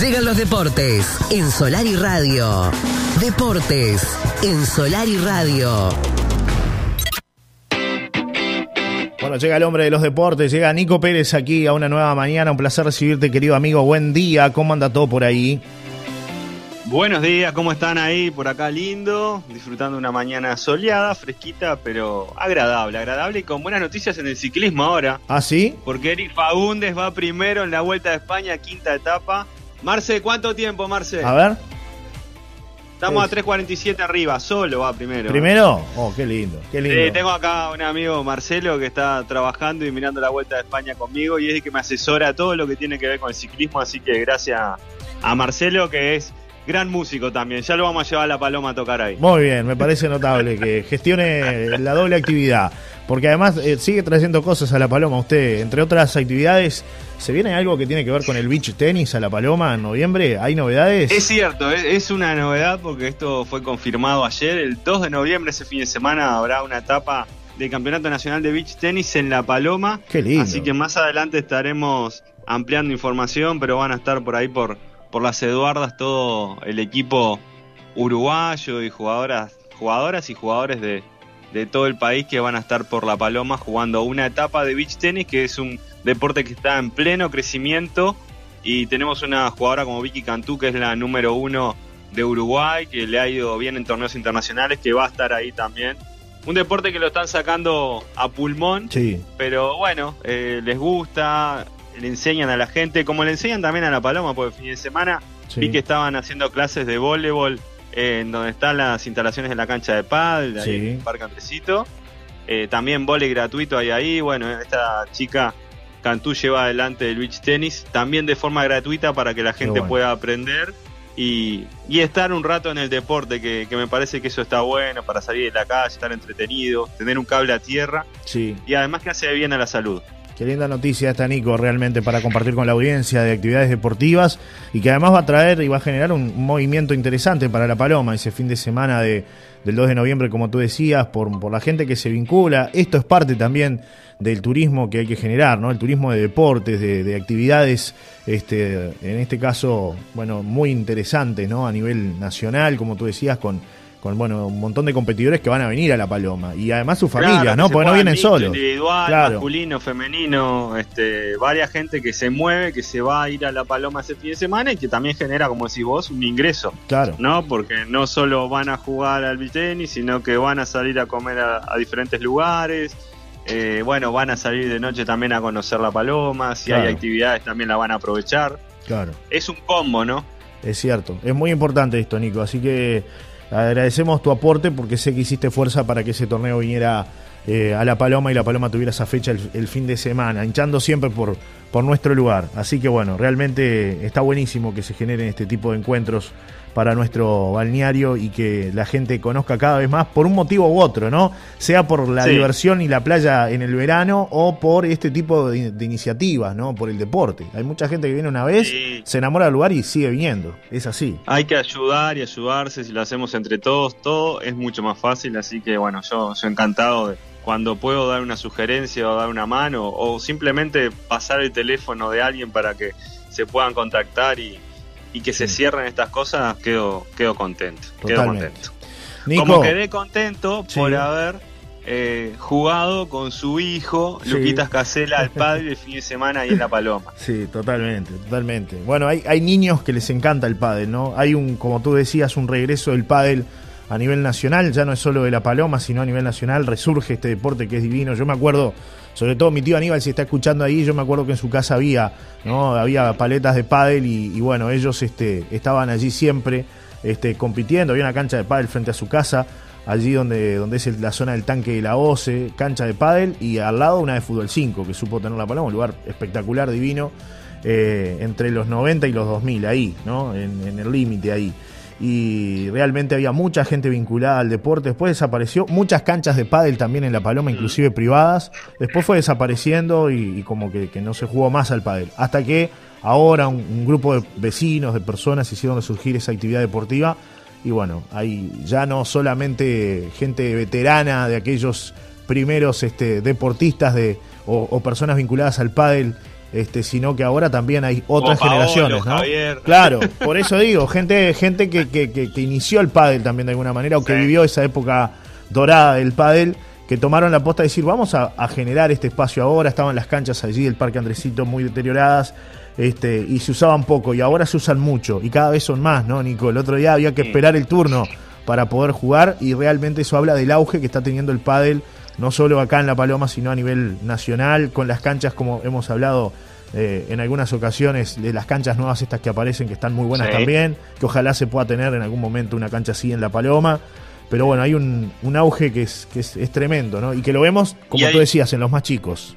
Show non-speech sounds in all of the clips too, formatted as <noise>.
Llegan los deportes en Solar y Radio. Deportes en Solar y Radio. Bueno, llega el hombre de los deportes, llega Nico Pérez aquí a una nueva mañana. Un placer recibirte, querido amigo. Buen día, ¿cómo anda todo por ahí? Buenos días, ¿cómo están ahí? Por acá lindo, disfrutando una mañana soleada, fresquita, pero agradable, agradable y con buenas noticias en el ciclismo ahora. ¿Ah, sí? Porque Eric Fagundes va primero en la Vuelta de España, quinta etapa. Marce, ¿cuánto tiempo, Marce? A ver. Estamos a 3.47 arriba, solo va primero. ¿Primero? Oh, qué lindo, qué lindo. Tengo acá un amigo, Marcelo, que está trabajando y mirando la Vuelta de España conmigo y es el que me asesora todo lo que tiene que ver con el ciclismo, así que gracias a Marcelo, que es gran músico también. Ya lo vamos a llevar a la Paloma a tocar ahí. Muy bien, me parece notable que gestione la doble actividad. Porque además eh, sigue trayendo cosas a la Paloma. Usted, entre otras actividades, ¿se viene algo que tiene que ver con el beach tenis a la Paloma en noviembre? ¿Hay novedades? Es cierto, es una novedad porque esto fue confirmado ayer. El 2 de noviembre, ese fin de semana, habrá una etapa del Campeonato Nacional de Beach Tenis en La Paloma. Qué lindo. Así que más adelante estaremos ampliando información, pero van a estar por ahí por por las Eduardas todo el equipo uruguayo y jugadoras, jugadoras y jugadores de, todo el país que van a estar por La Paloma jugando una etapa de beach tenis que es un deporte que está en pleno crecimiento y tenemos una jugadora como Vicky Cantú que es la número uno de Uruguay que le ha ido bien en torneos internacionales que va a estar ahí también un deporte que lo están sacando a pulmón sí. pero bueno eh, les gusta le enseñan a la gente, como le enseñan también a la Paloma, porque el fin de semana vi que estaban haciendo clases de voleibol en donde están las instalaciones de la cancha de pad, ahí en el Parque Andresito. Eh, también vole gratuito hay ahí. Bueno, esta chica Cantú lleva adelante el beach tenis, también de forma gratuita para que la gente pueda aprender y, estar un rato en el deporte, que, me parece que eso está bueno para salir de la calle, estar entretenido, tener un cable a tierra sí. y además que hace bien a la salud. Qué linda noticia esta, Nico, realmente para compartir con la audiencia de actividades deportivas y que además va a traer y va a generar un, movimiento interesante para la Paloma ese fin de semana de, del 2 de noviembre, como tú decías, por, por la gente que se vincula. Esto es parte también del turismo que hay que generar, ¿no? El turismo de deportes, de, de actividades, este, en este caso, bueno, muy interesantes, ¿no? A nivel nacional, como tú decías, con con bueno, un montón de competidores que van a venir a La Paloma. Y además su familia, ¿no? Porque no vienen solos. Individual, masculino, femenino, este, varias gente que se mueve, que se va a ir a La Paloma ese fin de semana y que también genera, como decís vos, un ingreso. Claro. ¿No? Porque no solo van a jugar al tenis, sino que van a salir a comer a, diferentes lugares. Eh, bueno, van a salir de noche también a conocer La Paloma. Si hay actividades, también la van a aprovechar. Claro. Es un combo, ¿no? Es cierto. Es muy importante esto, Nico. Así que Agradecemos tu aporte porque sé que hiciste fuerza para que ese torneo viniera eh, a La Paloma y La Paloma tuviera esa fecha el, fin de semana, hinchando siempre por, por nuestro lugar. Así que bueno, realmente está buenísimo que se generen este tipo de encuentros para nuestro balneario y que la gente conozca cada vez más por un motivo u otro, ¿no? Sea por la diversión y la playa en el verano o por este tipo de, iniciativas, ¿no? Por el deporte. Hay mucha gente que viene una vez, se enamora del lugar y sigue viniendo. Es así. Hay que ayudar y ayudarse, si lo hacemos entre todos, todo es mucho más fácil, así que bueno, yo soy encantado de cuando puedo dar una sugerencia o dar una mano o simplemente pasar el teléfono de alguien para que se puedan contactar y, y que se cierren estas cosas, quedo, quedo contento. Quedo contento. Como quedé contento por haber eh, jugado con su hijo, Luquitas Casela, al <laughs> padre el fin de semana ahí en La Paloma. Sí, totalmente, totalmente. Bueno, hay, hay niños que les encanta el pádel, ¿no? Hay un, como tú decías, un regreso del pádel a nivel nacional, ya no es solo de La Paloma, sino a nivel nacional, resurge este deporte que es divino. Yo me acuerdo sobre todo mi tío Aníbal, si está escuchando ahí, yo me acuerdo que en su casa había, ¿no? Había paletas de pádel y, bueno, ellos este, estaban allí siempre este, compitiendo, había una cancha de pádel frente a su casa, allí donde, donde es la zona del tanque de la OCE, cancha de pádel y al lado una de fútbol 5 que supo tener la paloma, un lugar espectacular, divino, eh, entre los 90 y los 2000 ahí, ¿no? en el límite ahí y realmente había mucha gente vinculada al deporte. Después desapareció muchas canchas de pádel también en La Paloma, inclusive privadas. Después fue desapareciendo y, como que, no se jugó más al pádel. Hasta que ahora un, grupo de vecinos, de personas hicieron surgir esa actividad deportiva. Y bueno, hay ya no solamente gente veterana de aquellos primeros este, deportistas de, o, personas vinculadas al pádel este, sino que ahora también hay otras generaciones, ¿no? Claro, por eso digo, gente, gente que, que, que, inició el pádel también de alguna manera, o que vivió esa época dorada del pádel, que tomaron la posta de decir, vamos a, generar este espacio ahora, estaban las canchas allí del Parque Andresito muy deterioradas, este, y se usaban poco, y ahora se usan mucho, y cada vez son más, ¿no, Nico? El otro día había que esperar el turno para poder jugar, y realmente eso habla del auge que está teniendo el pádel no solo acá en La Paloma, sino a nivel nacional, con las canchas, como hemos hablado eh, en algunas ocasiones, de las canchas nuevas estas que aparecen, que están muy buenas también, que ojalá se pueda tener en algún momento una cancha así en La Paloma. Pero bueno, hay un, auge que, es, que es, tremendo, ¿no? Y que lo vemos, como tú decías, en los más chicos.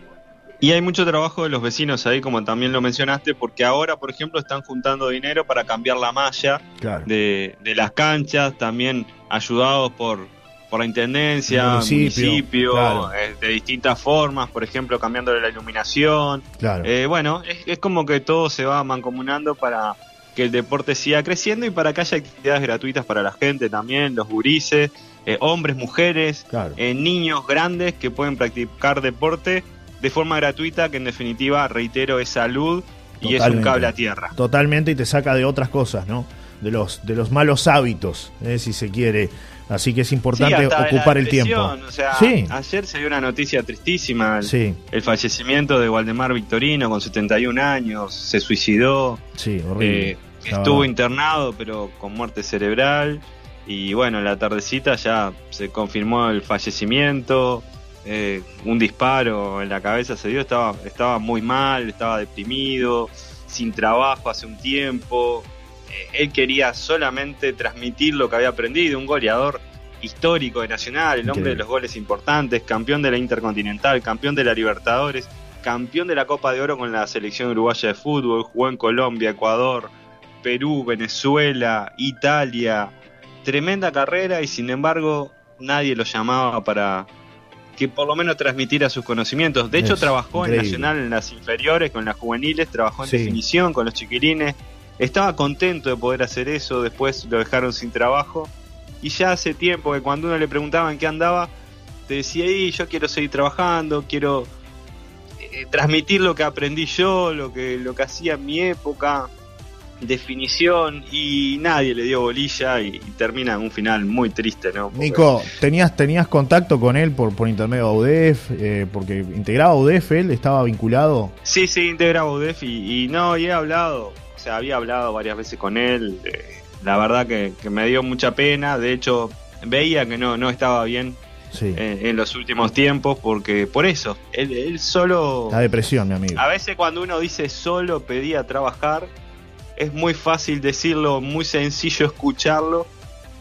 Y hay mucho trabajo de los vecinos ahí, como también lo mencionaste, porque ahora, por ejemplo, están juntando dinero para cambiar la malla de, de, las canchas, también ayudados por, por la intendencia, municipio, eh, de distintas formas, por ejemplo, cambiándole la iluminación. Eh, bueno, es, como que todo se va mancomunando para que el deporte siga creciendo y para que haya actividades gratuitas para la gente también, los gurises, eh, hombres, mujeres, niños grandes que pueden practicar deporte de forma gratuita, que en definitiva, reitero, es salud y es un cable a tierra. Totalmente y te saca de otras cosas, ¿no? De los, de los malos hábitos, si se quiere. Así que es importante ocupar el tiempo. Ayer se dio una noticia tristísima, el, fallecimiento de Waldemar Victorino con 71 años, se suicidó, sí, horrible. Eh, estuvo internado pero con muerte cerebral y bueno, en la tardecita ya se confirmó el fallecimiento, eh, un disparo en la cabeza se dio, estaba, estaba muy mal, estaba deprimido, sin trabajo hace un tiempo, él quería solamente transmitir lo que había aprendido, un goleador histórico de Nacional, el hombre de los goles importantes, campeón de la Intercontinental, campeón de la Libertadores, campeón de la Copa de Oro con la selección uruguaya de fútbol, jugó en Colombia, Ecuador, Perú, Venezuela, Italia, tremenda carrera y sin embargo nadie lo llamaba para que por lo menos transmitiera sus conocimientos. De hecho, trabajó en Nacional en las inferiores, con las juveniles, trabajó en definición con los chiquilines, estaba contento de poder hacer eso, después lo dejaron sin trabajo. Y ya hace tiempo que cuando uno le preguntaba en qué andaba, te decía, y yo quiero seguir trabajando, quiero eh, transmitir lo que aprendí yo, lo que, lo que hacía en mi época, definición, y nadie le dio bolilla y, termina en un final muy triste, ¿no? Nico, ¿tenías, ¿tenías contacto con él por, por intermedio de UDEF? Eh, porque integraba UDEF, él estaba vinculado. Sí, sí, integraba UDEF y, y no, y he hablado había hablado varias veces con él. Eh, la verdad que, me dio mucha pena. De hecho, veía que no, no estaba bien eh, en, los últimos tiempos porque por eso, él, solo... La depresión, mi amigo. A veces cuando uno dice solo pedía trabajar, es muy fácil decirlo, muy sencillo escucharlo,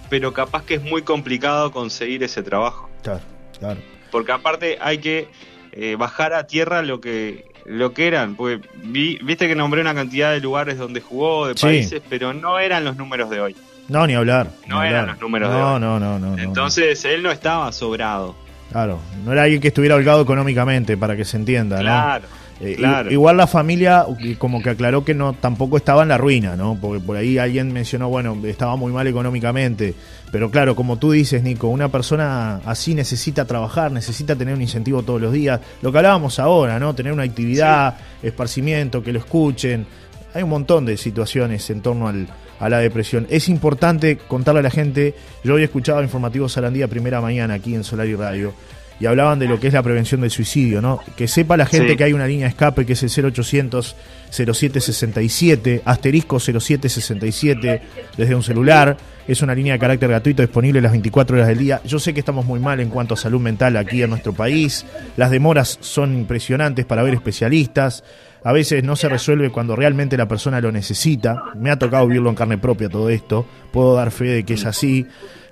pero capaz que es muy complicado conseguir ese trabajo. Claro, claro. Porque aparte hay que eh, bajar a tierra lo que lo que eran, porque viste que nombré una cantidad de lugares donde jugó, de países, pero no eran los números de hoy. No, ni hablar. No eran los números de hoy. No, no, no. Entonces él no estaba sobrado. Claro, no era alguien que estuviera holgado económicamente, para que se entienda, claro. Eh, igual la familia como que aclaró que no tampoco estaba en la ruina, ¿no? Porque por ahí alguien mencionó, bueno, estaba muy mal económicamente. Pero claro, como tú dices, Nico, una persona así necesita trabajar, necesita tener un incentivo todos los días. Lo que hablábamos ahora, ¿no? Tener una actividad, esparcimiento, que lo escuchen. Hay un montón de situaciones en torno al, a la depresión. Es importante contarle a la gente, yo hoy he escuchado informativo Salandía primera mañana aquí en Solar y Radio y hablaban de lo que es la prevención del suicidio, ¿no? Que sepa la gente que hay una línea de escape que es el 0800 0767, asterisco 0767 desde un celular. Es una línea de carácter gratuito disponible las 24 horas del día. Yo sé que estamos muy mal en cuanto a salud mental aquí en nuestro país. Las demoras son impresionantes para ver especialistas. A veces no se resuelve cuando realmente la persona lo necesita. Me ha tocado vivirlo en carne propia todo esto. Puedo dar fe de que es así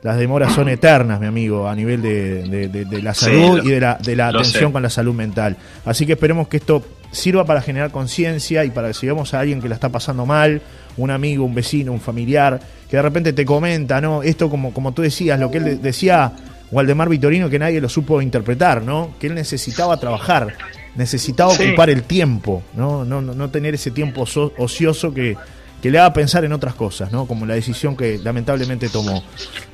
las demoras son eternas, mi amigo, a nivel de, la salud y de la, de la atención con la salud mental. Así que esperemos que esto sirva para generar conciencia y para que si vemos a alguien que la está pasando mal, un amigo, un vecino, un familiar, que de repente te comenta, ¿no? Esto como, como tú decías, lo que él decía Waldemar Vitorino, que nadie lo supo interpretar, ¿no? Que él necesitaba trabajar, necesitaba ocupar el tiempo, ¿no? No, no, no tener ese tiempo ocioso que que le haga pensar en otras cosas, ¿no? Como la decisión que lamentablemente tomó.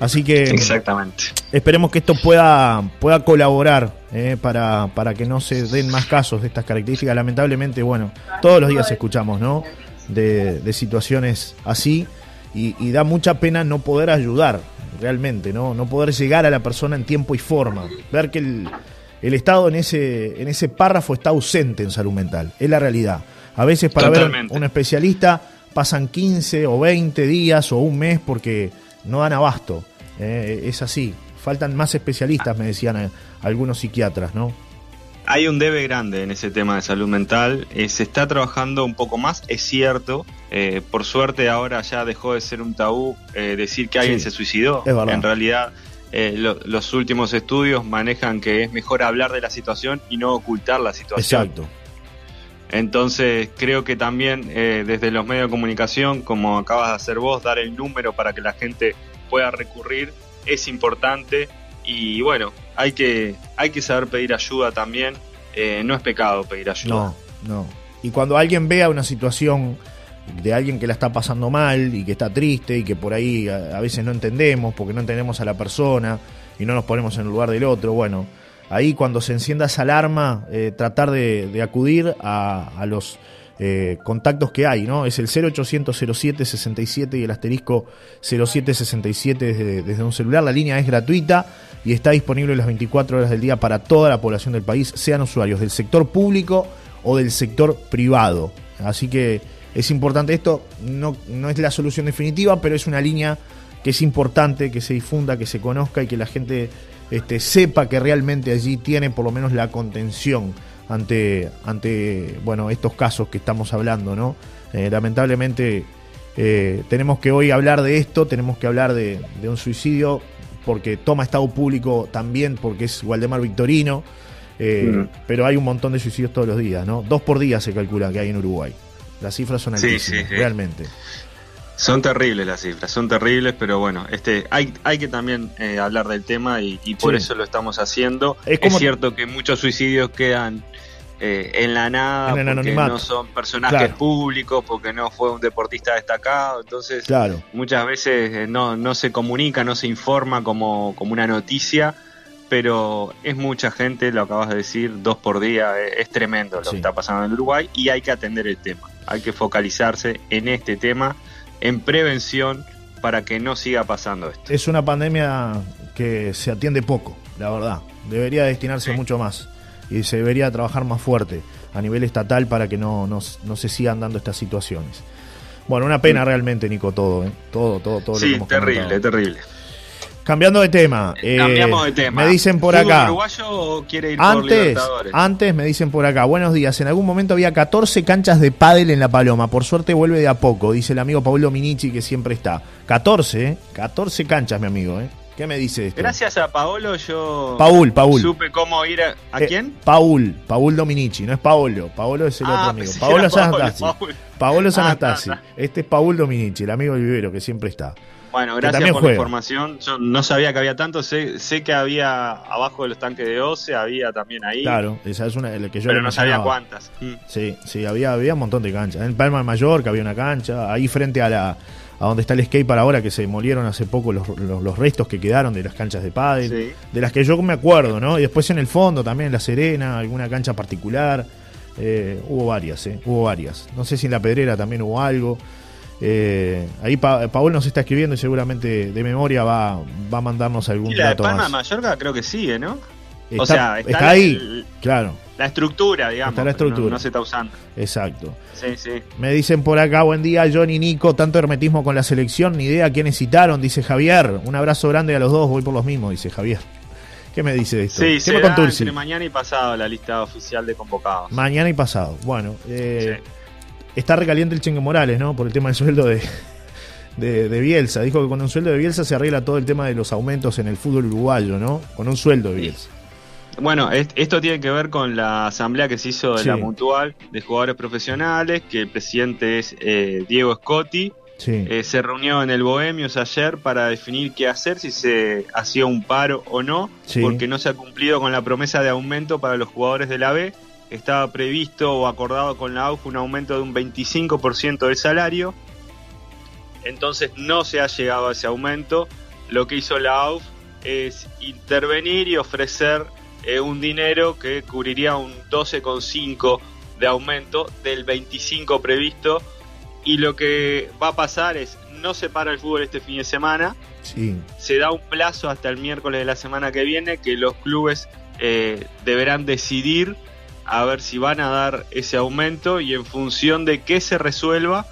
Así que Exactamente. esperemos que esto pueda, pueda colaborar eh, para, para que no se den más casos de estas características. Lamentablemente, bueno, todos los días escuchamos, ¿no? De, de situaciones así y, y da mucha pena no poder ayudar realmente, ¿no? No poder llegar a la persona en tiempo y forma. Ver que el, el Estado en ese, en ese párrafo está ausente en salud mental. Es la realidad. A veces para Totalmente. ver un especialista pasan 15 o 20 días o un mes porque no dan abasto. Eh, es así. Faltan más especialistas, me decían eh, algunos psiquiatras, ¿no? Hay un debe grande en ese tema de salud mental. Eh, se está trabajando un poco más, es cierto. Eh, por suerte ahora ya dejó de ser un tabú decir que alguien Sí, se suicidó. es. En realidad eh, lo- los últimos estudios manejan que es mejor hablar de la situación y no ocultar la situación. Exacto. Entonces creo que también eh, desde los medios de comunicación, como acabas de hacer vos, dar el número para que la gente pueda recurrir es importante y bueno, hay que, hay que saber pedir ayuda también. Eh, no es pecado pedir ayuda. No, no. Y cuando alguien vea una situación de alguien que la está pasando mal y que está triste y que por ahí a, a veces no entendemos porque no entendemos a la persona y no nos ponemos en el lugar del otro, bueno, ahí cuando se encienda esa alarma, eh, tratar de, acudir a, a los eh, contactos que hay, ¿no? Es el 0800 07 67 y el asterisco 0767 desde, desde un celular. La línea es gratuita y está disponible las 24 horas del día para toda la población del país, sean usuarios del sector público o del sector privado. Así que es importante esto, no, no es la solución definitiva, pero es una línea que es importante que se difunda, que se conozca y que la gente este, sepa que realmente allí tiene por lo menos la contención ante, ante bueno, estos casos que estamos hablando, ¿no? Eh, lamentablemente eh, tenemos que hoy hablar de esto, tenemos que hablar de, de un suicidio porque toma estado público también, porque es Waldemar Victorino, eh, Mm. pero hay un montón de suicidios todos los días, ¿no? Dos por día se calcula que hay en Uruguay. Las cifras son Sí, altísimas, sí, sí. realmente. Son terribles las cifras, son terribles, pero bueno, este, hay, hay que también eh, hablar del tema y, y por Sí. eso lo estamos haciendo. Es cierto que muchos suicidios quedan eh, en la nada En porque no son personajes Claro. públicos, porque no fue un deportista destacado, entonces Claro. muchas veces eh, no, no se comunica, no se informa como, como una noticia, pero es mucha gente, lo acabas de decir, dos por día, eh, es tremendo lo Sí. que está pasando en Uruguay y hay que atender el tema, hay que focalizarse en este tema, en prevención para que no siga pasando esto. Es una pandemia que se atiende poco, la verdad. Debería destinarse Sí. mucho más y se debería trabajar más fuerte a nivel estatal para que no, no, no se sigan dando estas situaciones. Bueno, una pena realmente, Nico, todo, ¿eh? Todo, todo, todo. lo que Sí, hemos terrible, comentado. terrible. Cambiando de tema. eh, Cambiamos de tema. Me dicen por ¿Fútbol acá. uruguayo quiere ir por Antes, Libertadores? antes me dicen por acá, buenos días. En algún momento había 14 canchas de pádel en La Paloma. Por suerte vuelve de a poco, dice el amigo Paulo Dominici que siempre está. 14, ¿eh? 14 canchas, mi amigo, ¿eh? ¿Qué me dice esto? Gracias a Paolo yo Paul, Paul. supe cómo ir a... ¿A Eh, quién? Paul, Paul Dominici, no es Paolo. Paolo es el Ah, otro amigo. Paolo Sanastasi. Paolo Ah, Sanastasi. ta, ta. Este es Paul Dominici, el amigo del vivero que siempre está. Bueno, gracias por juega. la información. Yo no sabía que había tanto. Sé, sé que había abajo de los tanques de OCE, había también ahí. Claro, esa es una la que yo pero no sabía cuántas. Mm. Sí, sí, había, había un montón de canchas. En Palma de Mallorca había una cancha. Ahí frente a la a donde está el skate para ahora, que se demolieron hace poco los, los, los restos que quedaron de las canchas de pádel. Sí. De las que yo me acuerdo, ¿no? Y después en el fondo también, en La Serena, alguna cancha particular. Eh, hubo varias, ¿eh? Hubo varias. No sé si en La Pedrera también hubo algo. Eh, ahí pa Paul nos está escribiendo y seguramente de memoria va, va a mandarnos algún la de dato Palma de más. Mallorca creo que sigue, ¿no? Está, o sea, está, está ahí, el- claro, la estructura, digamos. Está la no- estructura. No, se está usando. exacto. Sí, sí. Me dicen por acá, buen día, Johnny Nico, tanto hermetismo con la selección, ni idea quiénes citaron, dice Javier. Un abrazo grande a los dos, voy por los mismos, dice Javier. ¿Qué me dice de esto? Sí, ¿Qué me entre mañana y pasado la lista oficial de convocados. Mañana y pasado. Bueno, eh, Sí. Está recaliente el Chengue Morales, ¿no? Por el tema del sueldo de, de, de Bielsa. Dijo que con un sueldo de Bielsa se arregla todo el tema de los aumentos en el fútbol uruguayo, ¿no? Con un sueldo de Bielsa. Bueno, es- esto tiene que ver con la asamblea que se hizo de Sí. la Mutual de jugadores profesionales, que el presidente es eh, Diego Scotti. Sí. Eh, se reunió en el Bohemios ayer para definir qué hacer, si se hacía un paro o no, Sí. porque no se ha cumplido con la promesa de aumento para los jugadores de la B. Estaba previsto o acordado con la AUF un aumento de un 25% del salario entonces no se ha llegado a ese aumento. Lo que hizo la AUF es intervenir y ofrecer eh, un dinero que cubriría un 12,5 de aumento del 25 previsto y lo que va a pasar es no se para el fútbol este fin de semana. Se da un plazo hasta el miércoles de la semana que viene que los clubes eh, deberán decidir a ver si van a dar ese aumento y en función de qué se resuelva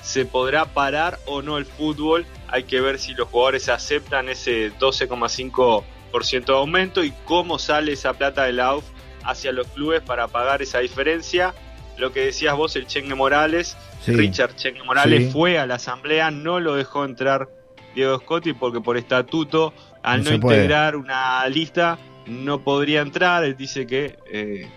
se podrá parar o no el fútbol. Hay que ver si los jugadores aceptan ese 12,5% de aumento y cómo sale esa plata del AUF hacia los clubes para pagar esa diferencia. Lo que decías vos, el Chengue Morales, Richard Chengue Morales fue a la asamblea, no lo dejó entrar Diego Scotti porque por estatuto, al no, integrar una lista, no podría entrar. Él dice que eh,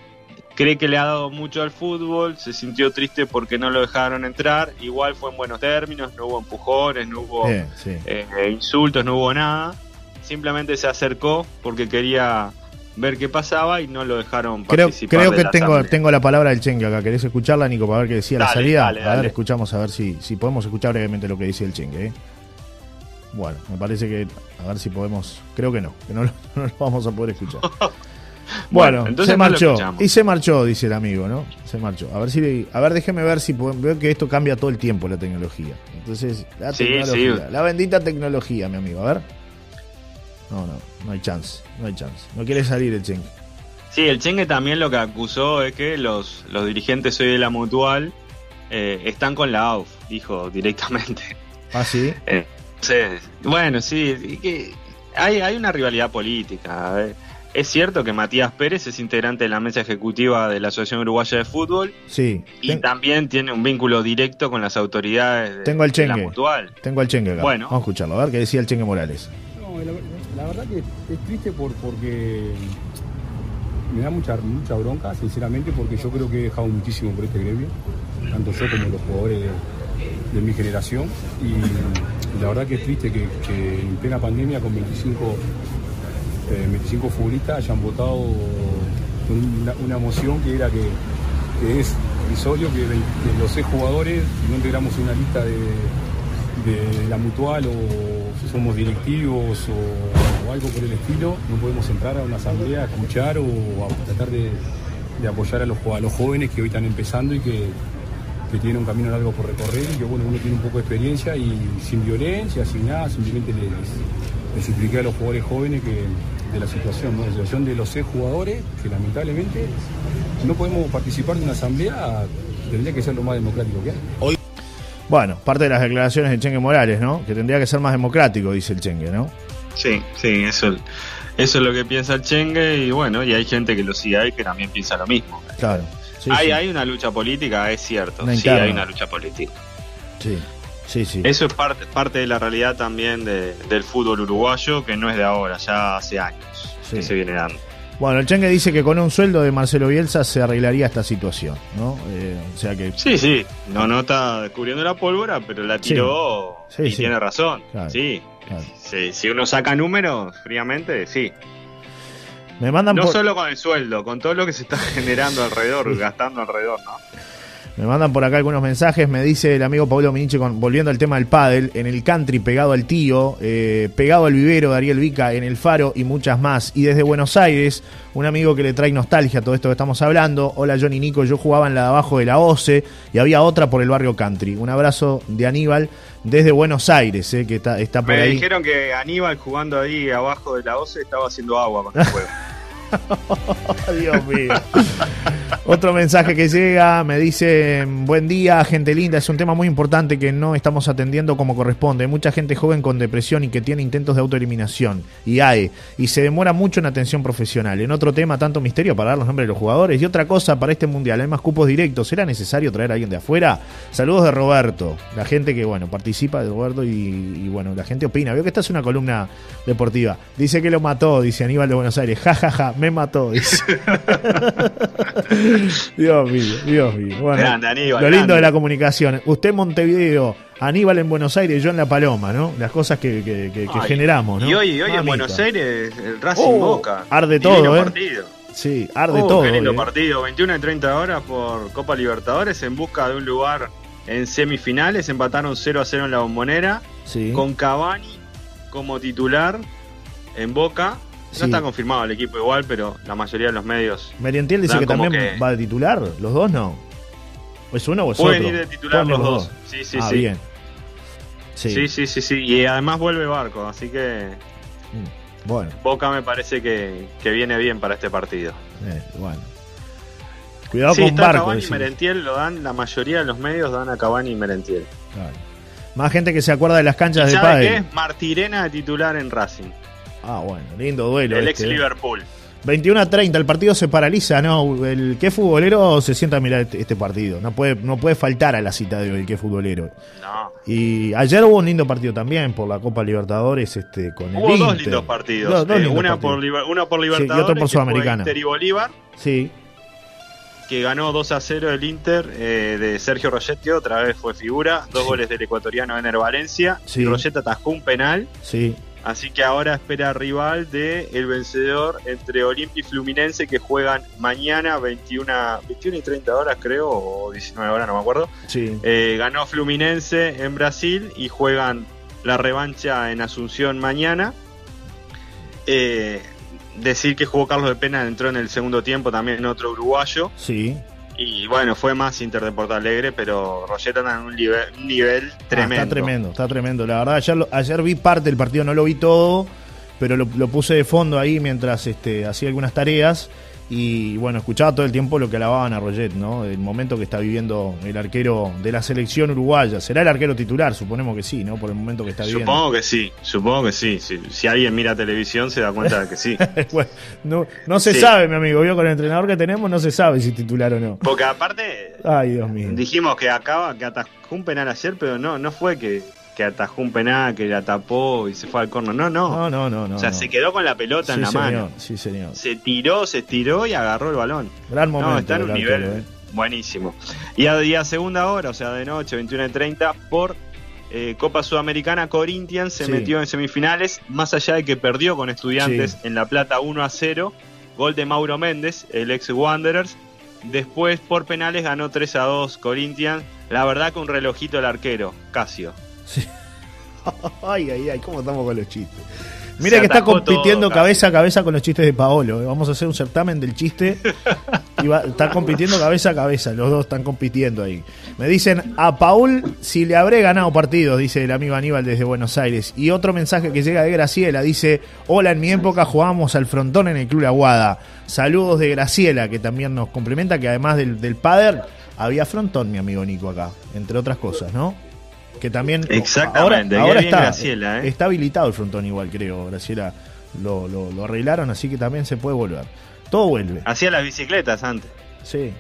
cree que le ha dado mucho al fútbol, se sintió triste porque no lo dejaron entrar, igual fue en buenos términos, no hubo empujones, no hubo eh, insultos, no hubo nada, simplemente se acercó porque quería ver qué pasaba y no lo dejaron creo, Creo que tengo, tengo la palabra del Chengue acá, ¿querés escucharla Nico para ver qué decía la salida? a ver, escuchamos a ver si, si podemos escuchar brevemente lo que dice el Chengue. ¿eh? Bueno, me parece que a ver si podemos, creo que no, que no <laughs> no lo vamos a poder escuchar. <laughs> Bueno, se marchó. Y se marchó, dice el amigo, ¿no? Se marchó. A ver si a ver, déjeme ver si veo que esto cambia todo el tiempo la tecnología. Entonces, la tecnología, la bendita tecnología, mi amigo, a ver. No, no, no hay chance, no hay chance. No quiere salir el Chengue. Sí, el Chengue también lo que acusó es que los, los dirigentes hoy de la Mutual eh, están con la AUF, dijo directamente. <laughs> Ah, sí. Eh, bueno, sí, que hay, hay una rivalidad política. A es cierto que Matías Pérez es integrante de la mesa ejecutiva de la Asociación Uruguaya de Fútbol. Sí. Y también tiene un vínculo directo con las autoridades de, Tengo el la Mutual. Tengo el chengue acá. Bueno. Vamos a escucharlo, a ver qué decía el chengue Morales. No, la, verdad que es triste por, porque me da mucha, mucha bronca, sinceramente, porque yo creo que he dejado muchísimo por este gremio, tanto yo como los jugadores de, mi generación. Y, la verdad que es triste que, que en plena pandemia, con 25 25 eh, futbolistas hayan votado una, moción que era que, es risorio que, los seis jugadores, si no integramos una lista de, la mutual o si somos directivos o, algo por el estilo, no podemos entrar a una asamblea a escuchar o a tratar de, apoyar a los, a los jóvenes que hoy están empezando y que, tienen un camino largo por recorrer y que bueno, uno tiene un poco de experiencia y sin violencia, sin nada, simplemente les, les supliqué a los jugadores jóvenes que, de la situación, ¿no? la situación de los seis jugadores que lamentablemente no podemos participar de una asamblea, tendría que ser lo más democrático que hay. Hoy... Bueno, parte de las declaraciones de Chengue Morales, ¿no? Que tendría que ser más democrático, dice el Chengue, ¿no? Sí, sí, eso, eso es lo que piensa el Chengue y bueno, y hay gente que lo sigue ahí que también piensa lo mismo. Claro. hay, hay una lucha política, es cierto. sí, hay una lucha política. Sí. Eso es parte, parte de la realidad también del fútbol uruguayo, que no es de ahora, ya hace años que se viene dando. Bueno, el Chengue dice que con un sueldo de Marcelo Bielsa se arreglaría esta situación, ¿no? Eh, o sea que... Sí, sí, no, no está descubriendo la pólvora, pero la tiró y tiene razón. sí. Si uno saca números, fríamente, sí. Me mandan no solo con el sueldo, con todo lo que se está <laughs> generando alrededor, gastando alrededor, ¿no? Me mandan por acá algunos mensajes. Me dice el amigo Pablo Miniche, volviendo al tema del pádel, en el country pegado al tío, eh, pegado al vivero Ariel Vica, en el faro y muchas más. Y desde Buenos Aires, un amigo que le trae nostalgia a todo esto que estamos hablando. Hola Johnny Nico, yo jugaba en la de abajo de la OCE y había otra por el barrio country. Un abrazo de Aníbal desde Buenos Aires, eh, que está, está por Me ahí. Me dijeron que Aníbal jugando ahí abajo de la OCE estaba haciendo agua con el juego. <laughs> Dios mío. Otro mensaje que llega, me dice, buen día, gente linda, es un tema muy importante que no estamos atendiendo como corresponde. Hay mucha gente joven con depresión y que tiene intentos de autoeliminación y AE, y se demora mucho en atención profesional. En otro tema, tanto misterio para dar los nombres de los jugadores y otra cosa para este mundial, hay más cupos directos. ¿Será necesario traer a alguien de afuera? Saludos de Roberto, la gente que, bueno, participa de Roberto y, bueno, la gente opina. Veo que esta es una columna deportiva. Dice que lo mató, dice Aníbal de Buenos Aires. Ja, ja, ja, me mató, dice. <laughs> Dios mío, Dios mío. Bueno, lo lindo de la comunicación. Usted Montevideo, Aníbal en Buenos Aires, yo en La Paloma, ¿no? Las cosas que, que, generamos, ¿no? Y hoy, hoy en Buenos Aires, el Racing oh, Boca. Arde todo, ¿eh? Partido. Sí, arde oh, todo. Qué lindo ¿eh? partido, 21 y 30 horas por Copa Libertadores en busca de un lugar en semifinales, empataron 0 a 0 en la bombonera, con Cavani como titular en Boca. No está confirmado el equipo igual, pero la mayoría de los medios. Merientiel dice que también va de titular, los dos no. ¿Es uno o es Pueden ir de titular los, dos. Sí, sí, ah, sí. bien. Sí. sí. sí, sí, Y además vuelve Barco, así que. Mm, bueno. Boca me parece que, viene bien para este partido. Eh, bueno. Cuidado con está Barco. Cavani y Merentiel lo dan, la mayoría de los medios dan a Cavani y Merentiel. Más gente que se acuerda de las canchas de padre. qué? Martirena de titular en Racing. Ah, bueno, lindo duelo. El ex ¿eh? Liverpool. 21 a 30, el partido se paraliza, ¿no? El que futbolero se sienta a mirar este, este, partido. No puede, no puede faltar a la cita de hoy, el que futbolero. No. Y ayer hubo un lindo partido también por la Copa Libertadores este, con hubo dos lindos partidos. Eh, una, Por, una por Libertadores y otro por Sudamericana. Inter y Bolívar. Sí. Que ganó 2 a 0 el Inter eh, de Sergio Rogetti, otra vez fue figura. Dos goles del ecuatoriano Ener Valencia. Sí. Y atajó un penal. Sí Así que ahora espera rival de el vencedor entre Olimpia y Fluminense que juegan mañana 21, 21 y 30 horas creo, o 19 horas, no me acuerdo. Sí. Eh, ganó Fluminense en Brasil y juegan la revancha en Asunción mañana. Eh, decir que jugó Carlos de Pena entró en el segundo tiempo también otro uruguayo. Sí. Y bueno, fue más Inter de Porto Alegre, pero Rosetta está en un nivel, tremendo. Ah, está tremendo, está tremendo. La verdad, ayer, ayer vi parte del partido, no lo vi todo, pero lo, lo puse de fondo ahí mientras este, hacía algunas tareas. Y bueno, escuchaba todo el tiempo lo que alababan a Roget, ¿no? El momento que está viviendo el arquero de la selección uruguaya. ¿Será el arquero titular? Suponemos que sí, ¿no? Por el momento que está viviendo. Supongo que sí, supongo que sí. Si, alguien mira televisión se da cuenta de que sí. <laughs> no, no se sabe, mi amigo. Vio con el entrenador que tenemos, no se sabe si titular o no. Porque aparte. Ay, Dios mío. Dijimos que acaba, que atajó un penal ayer, pero no, no fue que que atajó un penal, que la tapó y se fue al corno. No, no. No, no, no. no o sea, se quedó con la pelota en la mano. Sí, señor. Se tiró, se estiró y agarró el balón. Gran momento. No, está en un nivel eh. buenísimo. Y a, segunda hora, o sea, de noche, 21 y 30, por eh, Copa Sudamericana, Corinthians se metió en semifinales, más allá de que perdió con Estudiantes en La Plata 1 a 0. Gol de Mauro Méndez, el ex Wanderers. Después, por penales, ganó 3 a 2 Corinthians. La verdad que un relojito el arquero, Casio. <laughs> ay, ay, ay, ¿cómo estamos con los chistes? Mira que está compitiendo cabeza a cabeza con los chistes de Paolo. ¿eh? Vamos a hacer un certamen del chiste. <laughs> y va, está compitiendo cabeza a cabeza. Los dos están compitiendo ahí. Me dicen a Paul si le habré ganado partidos, dice el amigo Aníbal desde Buenos Aires. Y otro mensaje que llega de Graciela dice: Hola, en mi época jugábamos al frontón en el Club Aguada. Saludos de Graciela, que también nos complementa que además del, del padre había frontón, mi amigo Nico acá, entre otras cosas, ¿no? Que también Exactamente, ahora, está, ¿eh? está habilitado el frontón igual, creo, Graciela. Lo, lo, arreglaron, así que también se puede volver. Todo vuelve. Hacía las bicicletas antes. Sí.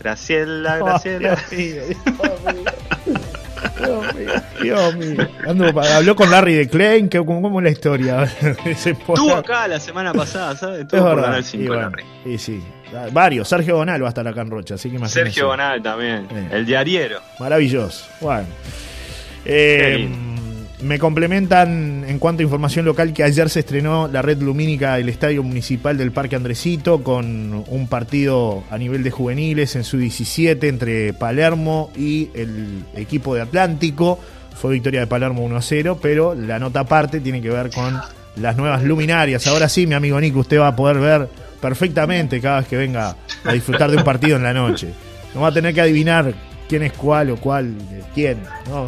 Graciela, <laughs> Graciela. Dios mío, Dios mío. Habló con Larry de Klein, que, ¿cómo, es la historia? <laughs> Estuvo acá la semana pasada, ¿sabes? Estuvo por ganar 5 y, sí, varios. Sergio Bonal va a estar acá en Rocha, así que imagínense. Sergio Bonal también, el diariero. Maravilloso. Bueno. Eh, me complementan en cuanto a información local que ayer se estrenó la red lumínica del Estadio Municipal del Parque Andresito con un partido a nivel de juveniles en su 17 entre Palermo y el equipo de Atlántico. Fue victoria de Palermo 1 a 0, pero la nota aparte tiene que ver con las nuevas luminarias. Ahora sí, mi amigo Nico, usted va a poder ver perfectamente cada vez que venga a disfrutar de un partido en la noche. No va a tener que adivinar quién es cuál o cuál de quién.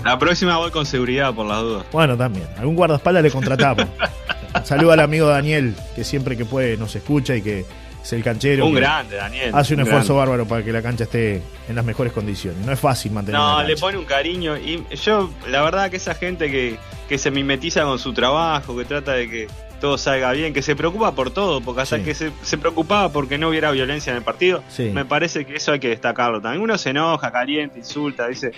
La próxima voy con seguridad por las dudas. Bueno, también. Algún guardaespaldas le contratamos. <laughs> Saluda al amigo Daniel, que siempre que puede nos escucha y que es el canchero. Un grande, Daniel. Hace un, esfuerzo bárbaro para que la cancha esté en las mejores condiciones. No es fácil mantener. No, le pone un cariño. Y yo, la verdad, que esa gente que, que se mimetiza con su trabajo, que trata de que todo salga bien, que se preocupa por todo, porque hasta que se, preocupaba porque no hubiera violencia en el partido, me parece que eso hay que destacarlo también. Uno se enoja, caliente, insulta, dice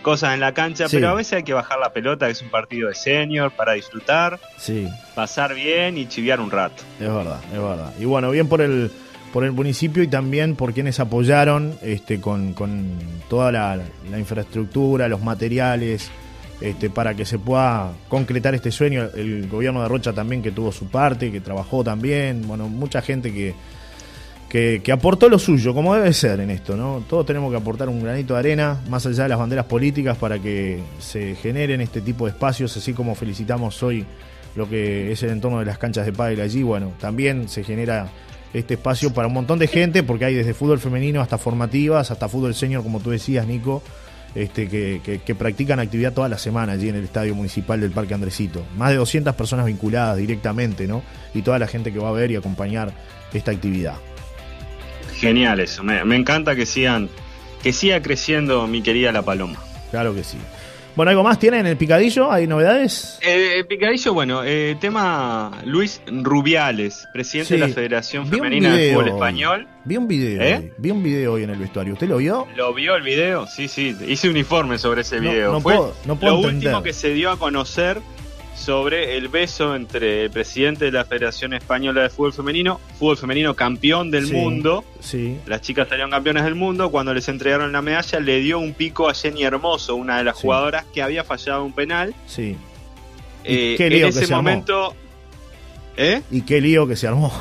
cosas en la cancha, pero a veces hay que bajar la pelota, que es un partido de senior, para disfrutar, pasar bien y chiviar un rato. Es verdad, es verdad. Y bueno, bien por el por el municipio y también por quienes apoyaron este, con, toda la infraestructura, los materiales, este, para que se pueda concretar este sueño. El gobierno de Rocha también que tuvo su parte, que trabajó también, bueno, mucha gente que, que, aportó lo suyo, como debe ser en esto, ¿no? Todos tenemos que aportar un granito de arena, más allá de las banderas políticas, para que se generen este tipo de espacios, así como felicitamos hoy lo que es el entorno de las canchas de pádel allí, bueno, también se genera este espacio para un montón de gente, porque hay desde fútbol femenino hasta formativas, hasta fútbol senior, como tú decías, Nico, este, que, que, practican actividad toda la semana allí en el Estadio Municipal del Parque Andresito. Más de 200 personas vinculadas directamente, ¿no? Y toda la gente que va a ver y acompañar esta actividad. Genial eso, me, encanta que sigan, que siga creciendo mi querida La Paloma. Claro que sí. Bueno, ¿algo más tienen en el picadillo? ¿Hay novedades? Eh, el picadillo, bueno, eh, tema Luis Rubiales, presidente de la Federación Femenina de Fútbol Español. Vi un video, ¿Eh? vi un video hoy en el vestuario. ¿Usted lo vio? ¿Lo vio el video? Sí, sí, hice un informe sobre ese video. No, Fue puedo, no puedo lo último que se dio a conocer sobre el beso entre el presidente de la Federación Española de Fútbol Femenino, fútbol femenino campeón del mundo. Sí. Las chicas salieron campeonas del mundo. Cuando les entregaron la medalla, le dio un pico a Jenny Hermoso, una de las jugadoras que había fallado un penal. Sí. Eh, en ese momento. ¿Eh? Y qué lío que se armó.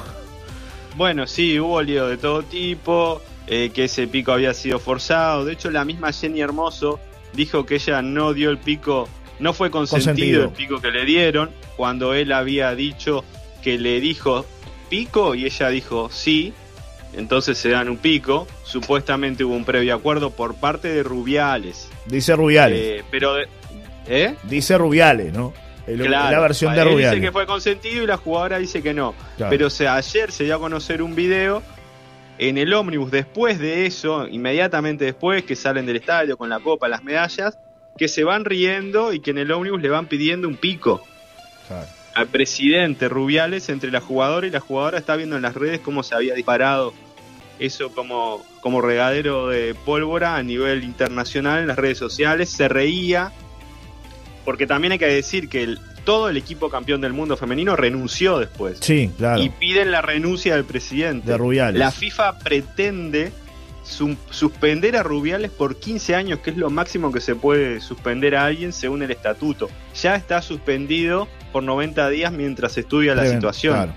Bueno, sí, hubo lío de todo tipo. Eh, que ese pico había sido forzado. De hecho, la misma Jenny Hermoso dijo que ella no dio el pico no fue consentido, el pico que le dieron cuando él había dicho que le dijo pico y ella dijo sí. Entonces se dan un pico. Supuestamente hubo un previo acuerdo por parte de Rubiales. Dice Rubiales. Eh, pero, ¿eh? Dice Rubiales, ¿no? la versión de Rubiales. Dice que fue consentido y la jugadora dice que no. Pero ayer se dio a conocer un video en el ómnibus después de eso, inmediatamente después que salen del estadio con la copa, las medallas, que se van riendo y que en el ómnibus le van pidiendo un pico. Al presidente Rubiales entre la jugadora y la jugadora está viendo en las redes cómo se había disparado eso como, como regadero de pólvora a nivel internacional en las redes sociales, se reía, porque también hay que decir que todo el equipo campeón del mundo femenino renunció después. Sí, claro. Y piden la renuncia del presidente. De Rubiales. La FIFA pretende suspender a Rubiales por 15 años, que es lo máximo que se puede suspender a alguien según el estatuto. Ya está suspendido por 90 días mientras estudia la situación.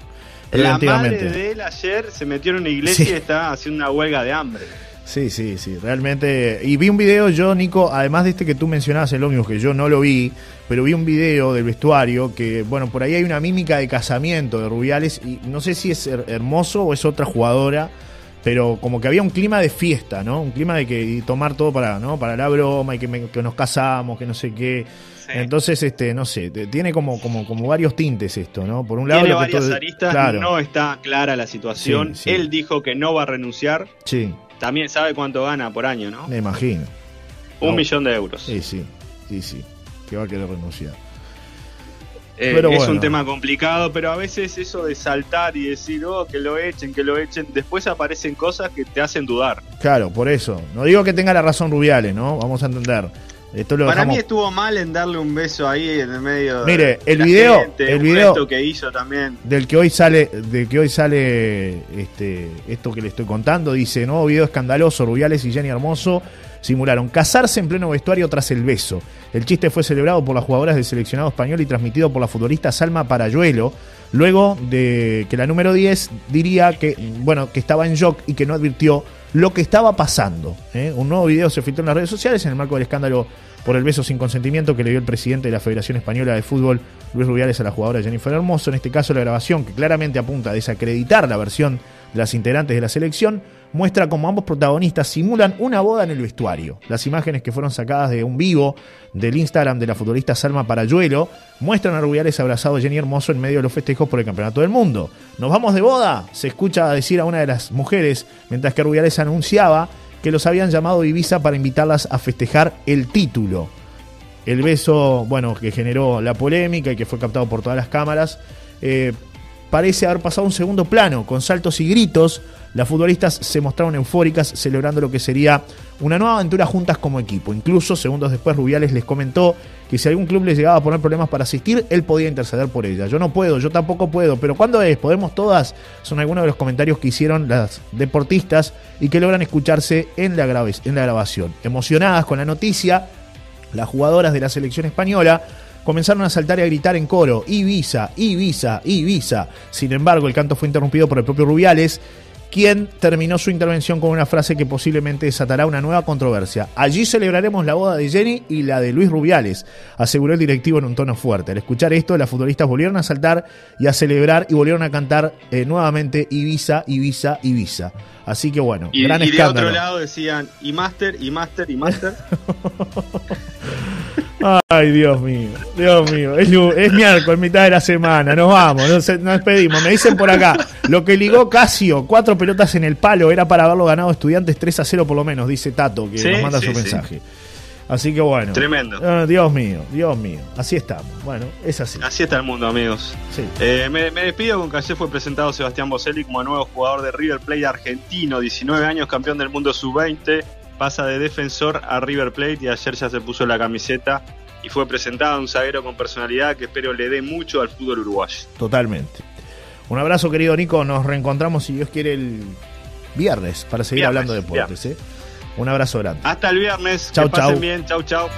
La madre de él ayer se metió en una iglesia y está haciendo una huelga de hambre. Sí, sí, sí, realmente. Y vi un video yo, Nico, además de este que tú mencionabas, el ómnibus, que yo no lo vi, pero vi un video del vestuario que, bueno, por ahí hay una mímica de casamiento de Rubiales y no sé si es hermoso o es otra jugadora pero como que había un clima de fiesta, ¿no? Un clima de que tomar todo para, ¿no? Para la broma y que, que nos casamos, que no sé qué. Entonces, este, no sé, tiene como, como, como varios tintes esto, ¿no? Por un lado, tiene varias aristas, no está clara la situación. Él dijo que no va a renunciar. Sí. También sabe cuánto gana por año, ¿no? Me imagino. Un millón de euros. Sí, sí, sí, sí. Que va a querer renunciar. Eh, es un tema complicado, pero a veces eso de saltar y decir, oh, que lo echen, que lo echen, después aparecen cosas que te hacen dudar. Claro, por eso. No digo que tenga la razón Rubiales, ¿no? Vamos a entender. Esto lo Para mí estuvo mal en darle un beso ahí en el medio. Mire, el video, el video que hizo también. Del que hoy sale, del que hoy sale, este, esto que le estoy contando, dice nuevo video escandaloso, Rubiales y Jenny Hermoso simularon casarse en pleno vestuario tras el beso. El chiste fue celebrado por las jugadoras del seleccionado español y transmitido por la futbolista Salma Parayuelo, luego de que la número 10 diría que, bueno, que estaba en shock y que no advirtió lo que estaba pasando. ¿eh? Un nuevo video se filtró en las redes sociales en el marco del escándalo por el beso sin consentimiento que le dio el presidente de la Federación Española de Fútbol, Luis Rubiales, a la jugadora Jennifer Hermoso. En este caso, la grabación, que claramente apunta a desacreditar la versión de las integrantes de la selección, muestra cómo ambos protagonistas simulan una boda en el vestuario. Las imágenes que fueron sacadas de un vivo del Instagram de la futbolista Salma Parayuelo muestran a Rubiales abrazado a Jenny Hermoso en medio de los festejos por el Campeonato del Mundo. ¿Nos vamos de boda? Se escucha decir a una de las mujeres, mientras que Rubiales anunciaba que los habían llamado Ibiza para invitarlas a festejar el título. El beso, bueno, que generó la polémica y que fue captado por todas las cámaras, eh, parece haber pasado un segundo plano, con saltos y gritos las futbolistas se mostraron eufóricas celebrando lo que sería una nueva aventura juntas como equipo. Incluso, segundos después, Rubiales les comentó que si algún club les llegaba a poner problemas para asistir, él podía interceder por ella. Yo no puedo, yo tampoco puedo, pero ¿cuándo es? ¿Podemos todas? Son algunos de los comentarios que hicieron las deportistas y que logran escucharse en la, en la grabación. Emocionadas con la noticia, las jugadoras de la selección española comenzaron a saltar y a gritar en coro, Ibiza, Ibiza, Ibiza. Sin embargo, el canto fue interrumpido por el propio Rubiales, quien terminó su intervención con una frase que posiblemente desatará una nueva controversia. Allí celebraremos la boda de Jenny y la de Luis Rubiales, aseguró el directivo en un tono fuerte. Al escuchar esto, las futbolistas volvieron a saltar y a celebrar y volvieron a cantar eh, nuevamente Ibiza, Ibiza, Ibiza. Así que bueno, y, gran y escándalo. de otro lado decían y Master, y Master, y Master. <laughs> Ay, Dios mío, Dios mío. Es, es miércoles, mitad de la semana. Nos vamos, nos, nos, despedimos. Me dicen por acá, lo que ligó Casio, cuatro pelotas en el palo, era para haberlo ganado estudiantes 3 a 0 por lo menos, dice Tato, que Sí, nos manda sí, su sí. mensaje. Así que bueno. Tremendo. Ah, Dios mío, Dios mío. Así estamos. Bueno, es así. Así está el mundo, amigos. Sí. Eh, me, me despido con que ayer fue presentado Sebastián Boselli como nuevo jugador de River Plate argentino, 19 años, campeón del mundo sub-20, pasa de defensor a River Plate y ayer ya se puso la camiseta y fue presentado un zaguero con personalidad que espero le dé mucho al fútbol uruguayo. Totalmente. Un abrazo, querido Nico. Nos reencontramos, si Dios quiere, el viernes para seguir Viernes, hablando de deportes. ¿eh? Un abrazo grande. Hasta el viernes. Chau, que pasen chau. bien. Chau, chau.